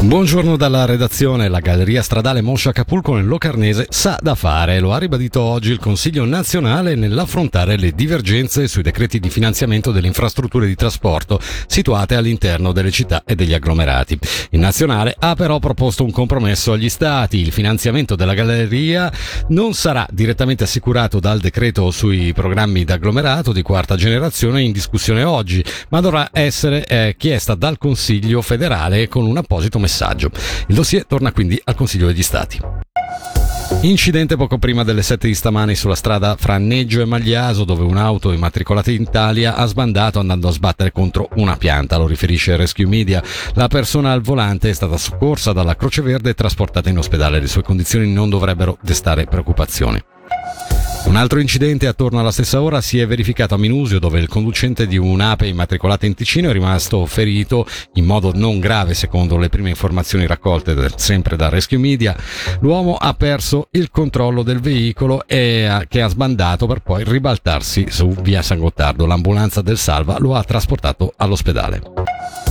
Buongiorno dalla redazione. La Galleria Stradale Moscia Capulco nel Locarnese sa da fare. Lo ha ribadito oggi il Consiglio nazionale nell'affrontare le divergenze sui decreti di finanziamento delle infrastrutture di trasporto situate all'interno delle città e degli agglomerati. Il nazionale ha però proposto un compromesso agli stati. Il finanziamento della galleria non sarà direttamente assicurato dal decreto sui programmi d'agglomerato di quarta generazione in discussione oggi, ma dovrà essere eh, chiesta dal Consiglio federale con un apposito messaggio messaggio. Il dossier torna quindi al Consiglio degli Stati. Incidente poco prima delle 7 di stamani sulla strada fra Neggio e Magliaso dove un'auto immatricolata in Italia ha sbandato andando a sbattere contro una pianta, lo riferisce Rescue Media. La persona al volante è stata soccorsa dalla Croce Verde e trasportata in ospedale. Le sue condizioni non dovrebbero destare preoccupazioni. Un altro incidente attorno alla stessa ora si è verificato a Minusio dove il conducente di un'ape immatricolata in Ticino è rimasto ferito in modo non grave secondo le prime informazioni raccolte sempre da Rescue Media. L'uomo ha perso il controllo del veicolo e che ha sbandato per poi ribaltarsi su via San Gottardo. L'ambulanza del Salva lo ha trasportato all'ospedale.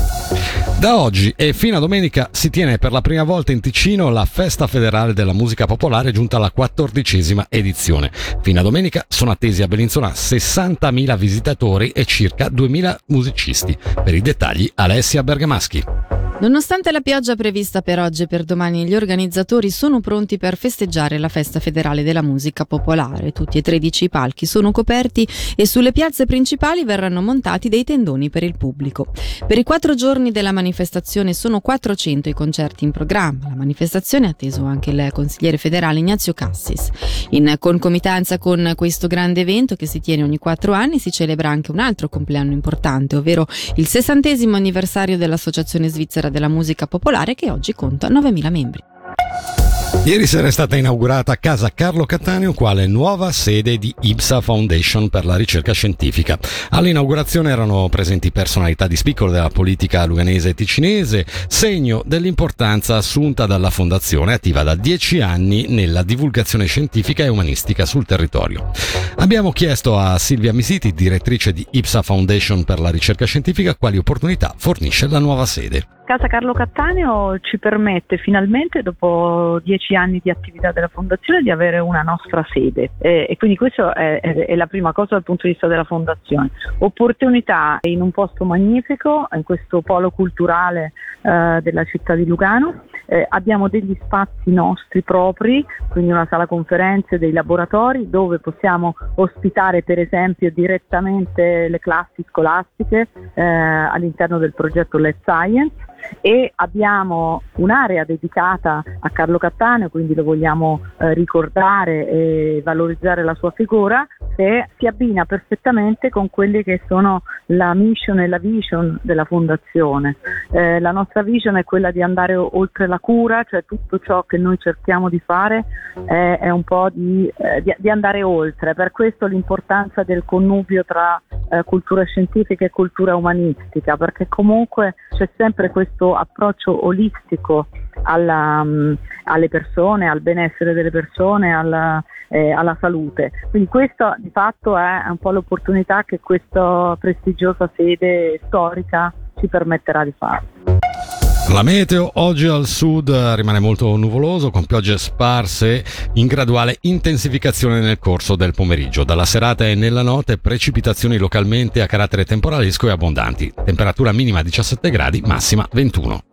Da oggi e fino a domenica si tiene per la prima volta in Ticino la Festa Federale della Musica Popolare giunta alla quattordicesima edizione. Fino a domenica sono attesi a Bellinzona 60.000 visitatori e circa 2.000 musicisti. Per i dettagli Alessia Bergamaschi. Nonostante la pioggia prevista per oggi e per domani, gli organizzatori sono pronti per festeggiare la festa federale della musica popolare. Tutti e 13 i palchi sono coperti e sulle piazze principali verranno montati dei tendoni per il pubblico. Per i quattro giorni della manifestazione sono 400 i concerti in programma. La manifestazione ha atteso anche il consigliere federale Ignazio Cassis. In concomitanza con questo grande evento che si tiene ogni quattro anni si celebra anche un altro compleanno importante, ovvero il sessantesimo anniversario dell'Associazione Svizzera della musica popolare che oggi conta 9.000 membri. Ieri sera è stata inaugurata a casa Carlo Cattaneo quale nuova sede di IPSA Foundation per la ricerca scientifica. All'inaugurazione erano presenti personalità di spicco della politica luganese e ticinese, segno dell'importanza assunta dalla fondazione attiva da dieci anni nella divulgazione scientifica e umanistica sul territorio. Abbiamo chiesto a Silvia Misiti, direttrice di IPSA Foundation per la ricerca scientifica, quali opportunità fornisce la nuova sede. Casa Carlo Cattaneo ci permette finalmente, dopo dieci anni di attività della Fondazione, di avere una nostra sede e, e quindi questa è, è, è, la prima cosa dal punto di vista della Fondazione. Opportunità in un posto magnifico, in questo polo culturale eh, della città di Lugano. Eh, abbiamo degli spazi nostri propri, quindi una sala conferenze, dei laboratori dove possiamo ospitare per esempio direttamente le classi scolastiche eh, all'interno del progetto Let's Science e abbiamo un'area dedicata a Carlo Cattaneo, quindi lo vogliamo eh, ricordare e valorizzare la sua figura che si abbina perfettamente con quelle che sono la mission e la vision della fondazione. Eh, la nostra vision è quella di andare oltre la cura, cioè tutto ciò che noi cerchiamo di fare è, è un po' di, eh, di, di, andare oltre, per questo l'importanza del connubio tra eh, cultura scientifica e cultura umanistica, perché comunque c'è sempre questo approccio olistico alla, um, alle persone, al benessere delle persone, alla, eh, alla salute. Quindi questa di fatto è un po' l'opportunità che questa prestigiosa sede storica ci permetterà di fare. La meteo oggi al sud rimane molto nuvoloso con piogge sparse in graduale intensificazione nel corso del pomeriggio. Dalla serata e nella notte precipitazioni localmente a carattere temporalesco e abbondanti. Temperatura minima 17 gradi, massima 21.